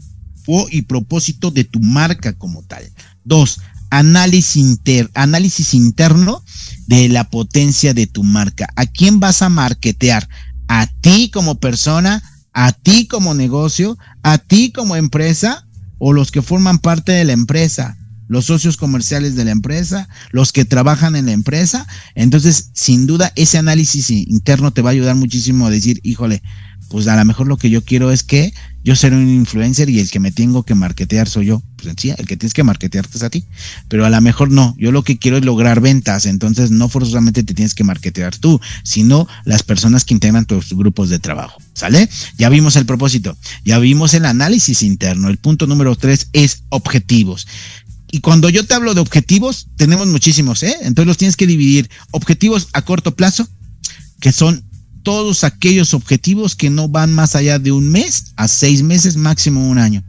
y propósito de tu marca como tal. Dos, análisis, inter, análisis interno de la potencia de tu marca. ¿A quién vas a marketear? ¿A ti como persona? ¿A ti como negocio? ¿A ti como empresa? ¿O los que forman parte de la empresa? Los socios comerciales de la empresa, los que trabajan en la empresa. Entonces, sin duda, ese análisis interno te va a ayudar muchísimo a decir, híjole, pues a lo mejor lo que yo quiero es que yo ser un influencer y el que me tengo que marketear soy yo. Pues sí, el que tienes que marketearte es a ti. Pero a lo mejor no, yo lo que quiero es lograr ventas, entonces no forzosamente te tienes que marketear tú, sino las personas que integran tus grupos de trabajo. ¿Sale? Ya vimos el propósito, ya vimos el análisis interno. El punto número tres es objetivos. Y cuando yo te hablo de objetivos, tenemos muchísimos, ¿eh? Entonces los tienes que dividir. Objetivos a corto plazo, que son todos aquellos objetivos que no van más allá de un mes a seis meses, máximo un año.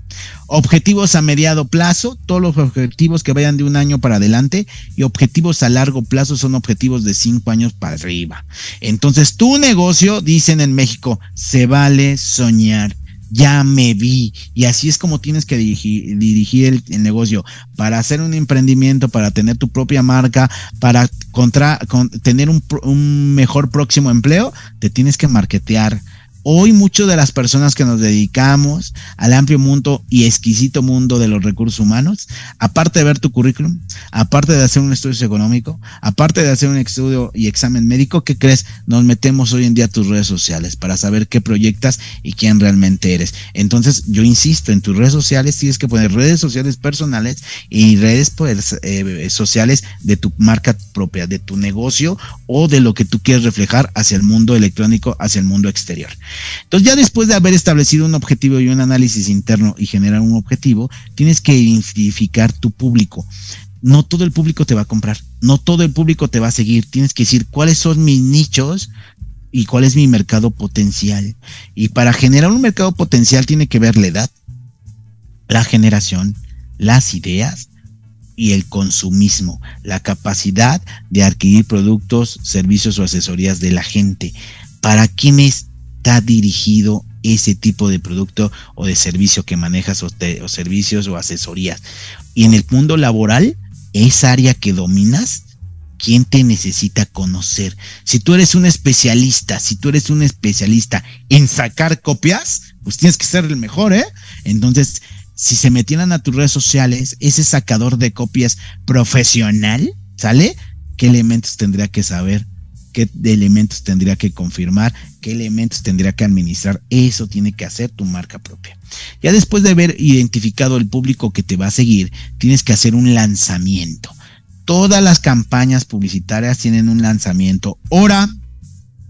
Objetivos a mediado plazo, todos los objetivos que vayan de un año para adelante y objetivos a largo plazo son objetivos de cinco años para arriba. Entonces tu negocio, dicen en México, se vale soñar ya me vi. Y así es como tienes que dirigir, el, negocio. Para hacer un emprendimiento, para tener tu propia marca, para contra, tener un, un mejor próximo empleo, te tienes que marketear Hoy muchas de las personas que nos dedicamos al amplio mundo y exquisito mundo de los recursos humanos, aparte de ver tu currículum, aparte de hacer un estudio económico, aparte de hacer un estudio y examen médico, ¿qué crees? Nos metemos hoy en día a tus redes sociales para saber qué proyectas y quién realmente eres. Entonces, yo insisto, en tus redes sociales tienes que poner redes sociales personales y redes pues, eh, sociales de tu marca propia, de tu negocio o de lo que tú quieres reflejar hacia el mundo electrónico, hacia el mundo exterior. Entonces ya después de haber establecido un objetivo y un análisis interno y generar un objetivo, tienes que identificar tu público. No todo el público te va a comprar, no todo el público te va a seguir. Tienes que decir cuáles son mis nichos y cuál es mi mercado potencial. Y para generar un mercado potencial tiene que ver la edad, la generación, las ideas y el consumismo, la capacidad de adquirir productos, servicios o asesorías de la gente. ¿Para quién es está dirigido ese tipo de producto o de servicio que manejas o, servicios o asesorías. Y en el mundo laboral, esa área que dominas, ¿quién te necesita conocer? Si tú eres un especialista, si tú eres un especialista en sacar copias, pues tienes que ser el mejor, ¿eh? Entonces, si se metieran a tus redes sociales, ese sacador de copias profesional, ¿sale? ¿Qué elementos tendría que saber? ¿Qué elementos tendría que confirmar? ¿Qué elementos tendría que administrar? Eso tiene que hacer tu marca propia. Ya después de haber identificado el público que te va a seguir, tienes que hacer un lanzamiento. Todas las campañas publicitarias tienen un lanzamiento, hora,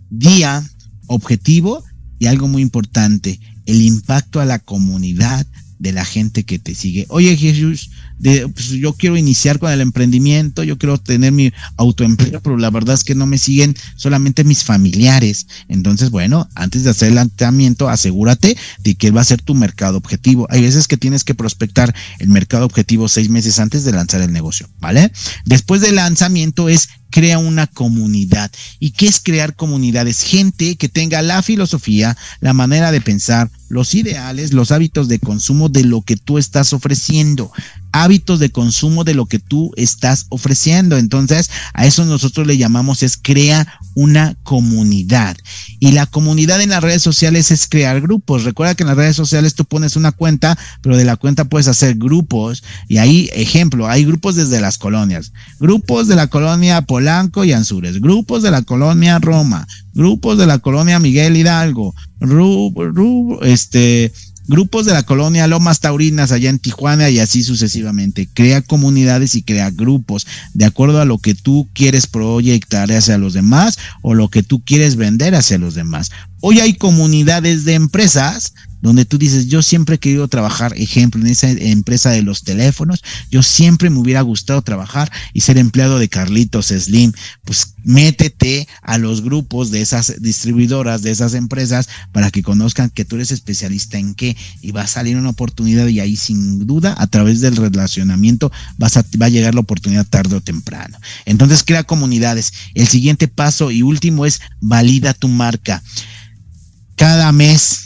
día, objetivo y algo muy importante, el impacto a la comunidad de la gente que te sigue. Oye Jesús, pues, yo quiero iniciar con el emprendimiento, yo quiero tener mi autoempleo, pero la verdad es que no me siguen solamente mis familiares. Entonces, bueno, antes de hacer el lanzamiento, asegúrate de que va a ser tu mercado objetivo. Hay veces que tienes que prospectar el mercado objetivo seis meses antes de lanzar el negocio, ¿vale? Después del lanzamiento es crea una comunidad. ¿Y qué es crear comunidades? Gente que tenga la filosofía, la manera de pensar, los ideales, los hábitos de consumo de lo que tú estás ofreciendo hábitos de consumo de lo que tú estás ofreciendo. Entonces, a eso nosotros le llamamos es crea una comunidad. Y la comunidad en las redes sociales es crear grupos. Recuerda que en las redes sociales tú pones una cuenta, pero de la cuenta puedes hacer grupos. Y ahí, ejemplo, hay grupos desde las colonias. Grupos de la colonia Polanco y Anzures. Grupos de la colonia Roma. Grupos de la colonia Miguel Hidalgo. este, grupos de la colonia Lomas Taurinas allá en Tijuana y así sucesivamente. Crea comunidades y crea grupos de acuerdo a lo que tú quieres proyectar hacia los demás o lo que tú quieres vender hacia los demás. Hoy hay comunidades de empresas donde tú dices, yo siempre he querido trabajar, ejemplo, en esa empresa de los teléfonos, yo siempre me hubiera gustado trabajar y ser empleado de Carlitos Slim. Pues métete a los grupos de esas distribuidoras, de esas empresas, para que conozcan que tú eres especialista en qué y va a salir una oportunidad y ahí sin duda, a través del relacionamiento, vas a, va a llegar la oportunidad tarde o temprano. Entonces crea comunidades. El siguiente paso y último es valida tu marca. Cada mes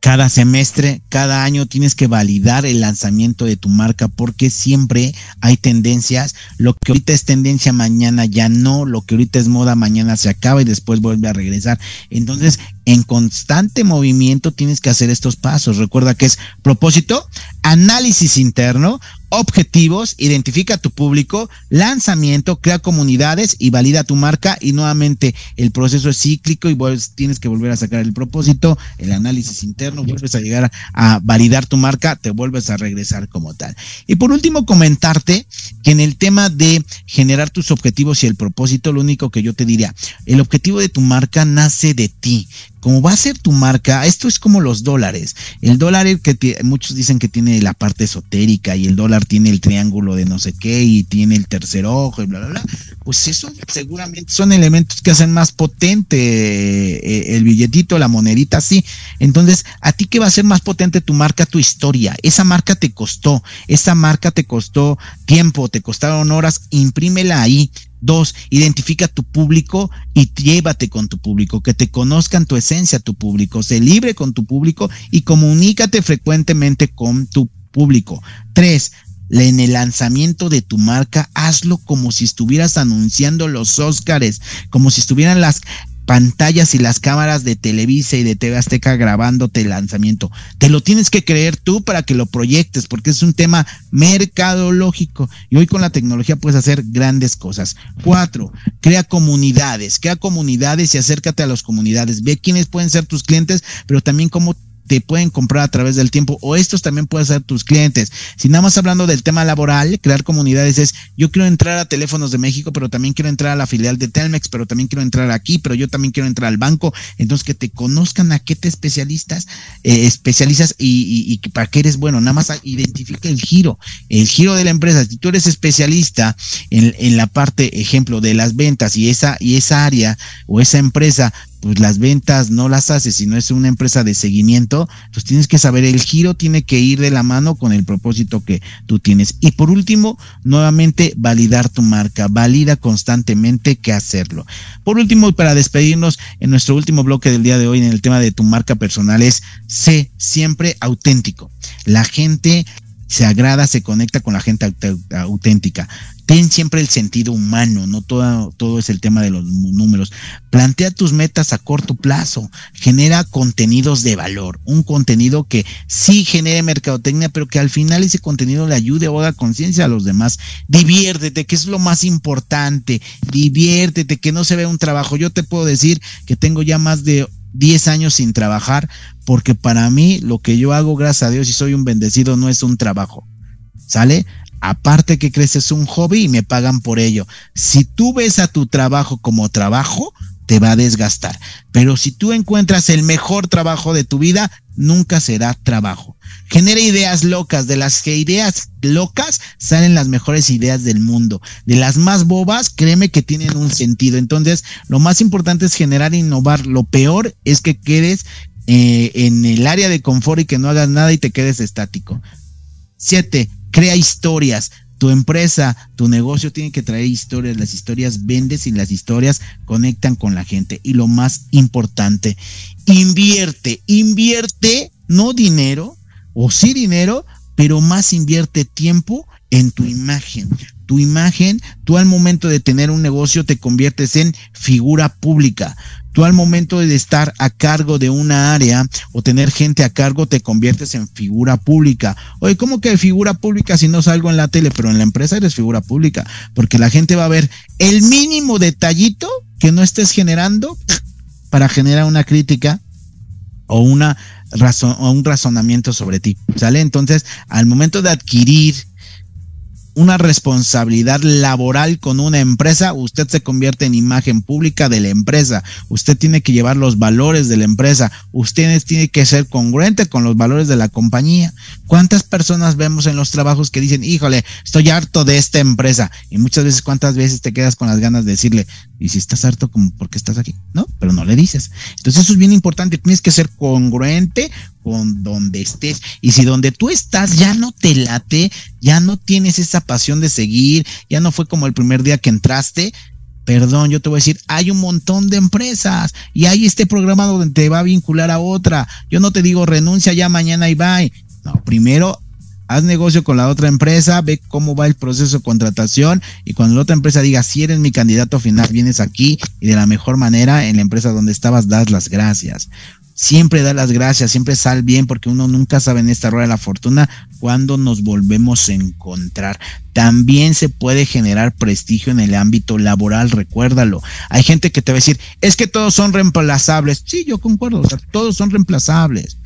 cada semestre, cada año tienes que validar el lanzamiento de tu marca porque siempre hay tendencias. Lo que ahorita es tendencia mañana ya no, lo que ahorita es moda mañana se acaba y después vuelve a regresar. Entonces, en constante movimiento tienes que hacer estos pasos. Recuerda que es propósito, análisis interno, objetivos, identifica tu público, lanzamiento, crea comunidades y valida tu marca y nuevamente el proceso es cíclico y tienes que volver a sacar el propósito, el análisis interno, vuelves a llegar a validar tu marca, te vuelves a regresar como tal. Y por último comentarte que en el tema de generar tus objetivos y el propósito, lo único que yo te diría, el objetivo de tu marca nace de ti como va a ser tu marca, esto es como los dólares. El dólar que muchos dicen que tiene la parte esotérica y el dólar tiene el triángulo de no sé qué y tiene el tercer ojo y bla, bla, bla. Pues eso seguramente son elementos que hacen más potente eh, el billetito, la monedita, sí. Entonces, ¿a ti qué va a ser más potente tu marca, tu historia? Esa marca te costó, esa marca te costó tiempo, te costaron horas, imprímela ahí Dos, identifica tu público y llévate con tu público, que te conozcan tu esencia, tu público, sé libre con tu público y comunícate frecuentemente con tu público. Tres, en el lanzamiento de tu marca, hazlo como si estuvieras anunciando los Óscares, como si estuvieran las pantallas y las cámaras de Televisa y de TV Azteca grabándote el lanzamiento. Te lo tienes que creer tú para que lo proyectes, porque es un tema mercadológico. Y hoy con la tecnología puedes hacer grandes cosas. Cuatro, crea comunidades, crea comunidades y acércate a las comunidades. Ve quiénes pueden ser tus clientes, pero también cómo te pueden comprar a través del tiempo o estos también pueden ser tus clientes. Si nada más hablando del tema laboral, crear comunidades es yo quiero entrar a Teléfonos de México, pero también quiero entrar a la filial de Telmex, pero también quiero entrar aquí, pero yo también quiero entrar al banco. Entonces que te conozcan a qué te especialistas, eh, especializas y, para qué eres bueno. Nada más identifica el giro, el giro de la empresa. Si tú eres especialista en, en la parte, ejemplo, de las ventas y esa, y esa área o esa empresa pues las ventas no las haces, si no es una empresa de seguimiento, pues tienes que saber, el giro tiene que ir de la mano con el propósito que tú tienes. Y por último, nuevamente, validar tu marca, valida constantemente que hacerlo. Por último, para despedirnos, en nuestro último bloque del día de hoy, en el tema de tu marca personal, es sé siempre auténtico. La gente se agrada, se conecta con la gente auténtica. Ten siempre el sentido humano, no todo, todo es el tema de los números. Plantea tus metas a corto plazo, genera contenidos de valor, un contenido que sí genere mercadotecnia, pero que al final ese contenido le ayude o haga conciencia a los demás. Diviértete, que es lo más importante, diviértete, que no se vea un trabajo. Yo te puedo decir que tengo ya más de 10 años sin trabajar, porque para mí lo que yo hago, gracias a Dios, y soy un bendecido, no es un trabajo. ¿Sale? Aparte que crees es un hobby y me pagan por ello. Si tú ves a tu trabajo como trabajo, te va a desgastar. Pero si tú encuentras el mejor trabajo de tu vida, nunca será trabajo. Genera ideas locas. De las que ideas locas salen las mejores ideas del mundo. De las más bobas, créeme que tienen un sentido. Entonces, lo más importante es generar e innovar. Lo peor es que quedes en el área de confort y que no hagas nada y te quedes estático. Siete, crea historias. Tu empresa, tu negocio tiene que traer historias. Las historias vendes y las historias conectan con la gente. Y lo más importante, invierte, invierte, no dinero, o sí dinero, pero más invierte tiempo en tu imagen. Tu imagen, tú al momento de tener un negocio te conviertes en figura pública. Tú al momento de estar a cargo de una área o tener gente a cargo te conviertes en figura pública. Oye, ¿cómo que figura pública si no salgo en la tele? Pero en la empresa eres figura pública, porque la gente va a ver el mínimo detallito que no estés generando para generar una crítica o una razón o un razonamiento sobre ti. ¿Sale? Entonces, al momento de adquirir una responsabilidad laboral con una empresa, usted se convierte en imagen pública de la empresa. Usted tiene que llevar los valores de la empresa. Usted tiene que ser congruente con los valores de la compañía. ¿Cuántas personas vemos en los trabajos que dicen, híjole, estoy harto de esta empresa? Y muchas veces, ¿cuántas veces te quedas con las ganas de decirle, y si estás harto, ¿por qué estás aquí? No, pero no le dices. Entonces eso es bien importante. Tienes que ser congruente con donde estés. Y si donde tú estás ya no te late, ya no tienes esa pasión de seguir, ya no fue como el primer día que entraste, perdón, yo te voy a decir, hay un montón de empresas y hay este programa donde te va a vincular a otra. Yo no te digo renuncia ya mañana y bye. No, primero haz negocio con la otra empresa, ve cómo va el proceso de contratación y cuando la otra empresa diga, si eres mi candidato final, vienes aquí y de la mejor manera en la empresa donde estabas das las gracias siempre da las gracias, siempre sal bien, porque uno nunca sabe en esta rueda de la fortuna cuándo nos volvemos a encontrar. También se puede generar prestigio en el ámbito laboral, recuérdalo. Hay gente que te va a decir, es que todos son reemplazables. Sí, yo concuerdo, todos son reemplazables,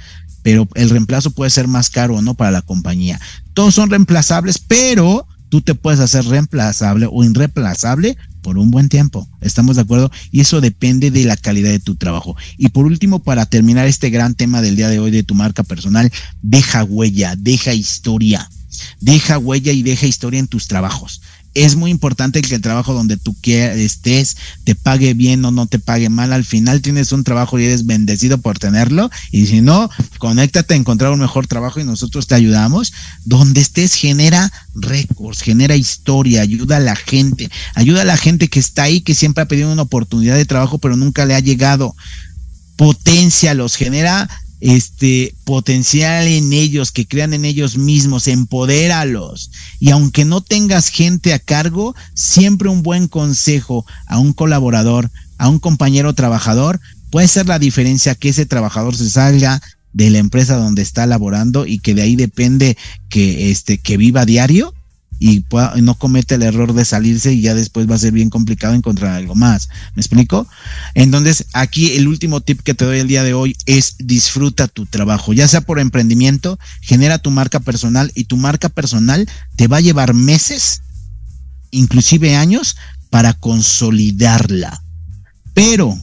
pero el reemplazo puede ser más caro o no para la compañía. Todos son reemplazables, pero tú te puedes hacer reemplazable o irreemplazable por un buen tiempo. ¿Estamos de acuerdo? Y eso depende de la calidad de tu trabajo. Y por último, para terminar este gran tema del día de hoy de tu marca personal, deja huella, deja historia. Deja huella y deja historia en tus trabajos es muy importante que el trabajo donde tú estés te pague bien o no te pague mal. Al final tienes un trabajo y eres bendecido por tenerlo. Y si no, conéctate a encontrar un mejor trabajo y nosotros te ayudamos. Donde estés genera récords, genera historia, ayuda a la gente, ayuda a la gente que está ahí, que siempre ha pedido una oportunidad de trabajo, pero nunca le ha llegado. Potencia los genera este potencial en ellos, que crean en ellos mismos, empodéralos. Y aunque no tengas gente a cargo, siempre un buen consejo a un colaborador, a un compañero trabajador, puede ser la diferencia que ese trabajador se salga de la empresa donde está laborando y que de ahí depende que este que viva diario y no comete el error de salirse y ya después va a ser bien complicado encontrar algo más. ¿Me explico? Entonces, aquí el último tip que te doy el día de hoy es disfruta tu trabajo, ya sea por emprendimiento, genera tu marca personal y tu marca personal te va a llevar meses, inclusive años, para consolidarla. Pero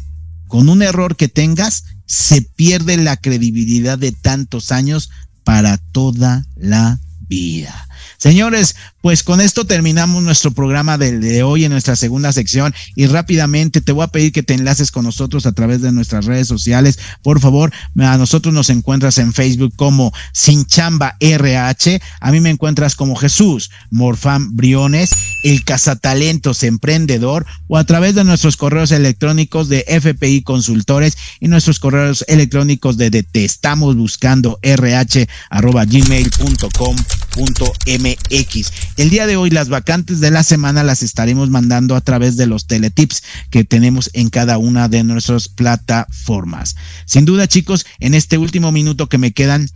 con un error que tengas, se pierde la credibilidad de tantos años para toda la vida. Señores, pues con esto terminamos nuestro programa de hoy en nuestra segunda sección y rápidamente te voy a pedir que te enlaces con nosotros a través de nuestras redes sociales. Por favor, a nosotros nos encuentras en Facebook como Sin Chamba RH, a mí me encuentras como Jesús Morfán Briones, el cazatalentos emprendedor o a través de nuestros correos electrónicos de FPI Consultores y nuestros correos electrónicos de, de te estamos buscando rh arroba gmail.com.mx. El día de hoy las vacantes de la semana las estaremos mandando a través de los teletips que tenemos en cada una de nuestras plataformas. Sin duda chicos, en este último minuto que me quedan,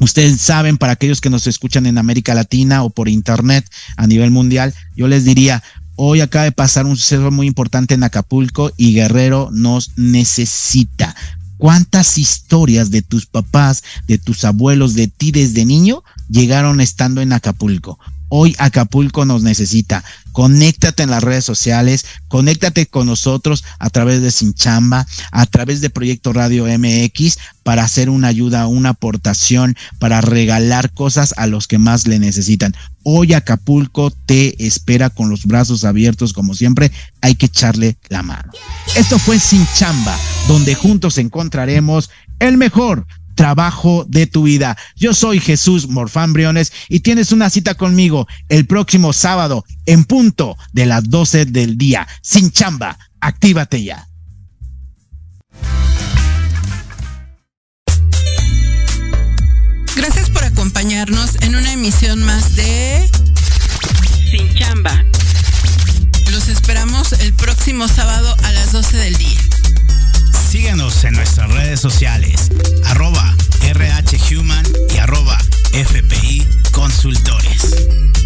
Ustedes saben, para aquellos que nos escuchan en América Latina o por internet a nivel mundial, yo les diría, hoy acaba de pasar un suceso muy importante en Acapulco y Guerrero nos necesita. ¿Cuántas historias de tus papás, de tus abuelos, de ti desde niño llegaron estando en Acapulco? Hoy Acapulco nos necesita. Conéctate en las redes sociales, conéctate con nosotros a través de Sinchamba, a través de Proyecto Radio MX para hacer una ayuda, una aportación, para regalar cosas a los que más le necesitan. Hoy Acapulco te espera con los brazos abiertos como siempre. Hay que echarle la mano. Esto fue Sinchamba, donde juntos encontraremos el mejor trabajo de tu vida. Yo soy Jesús Morfán Briones y tienes una cita conmigo el próximo sábado en punto de las 12 del día. Sin chamba, actívate ya. Gracias por acompañarnos en una emisión más de Sin chamba. Los esperamos el próximo sábado a las 12 del día. Síguenos en nuestras redes sociales, arroba RHHuman y arroba FPI Consultores.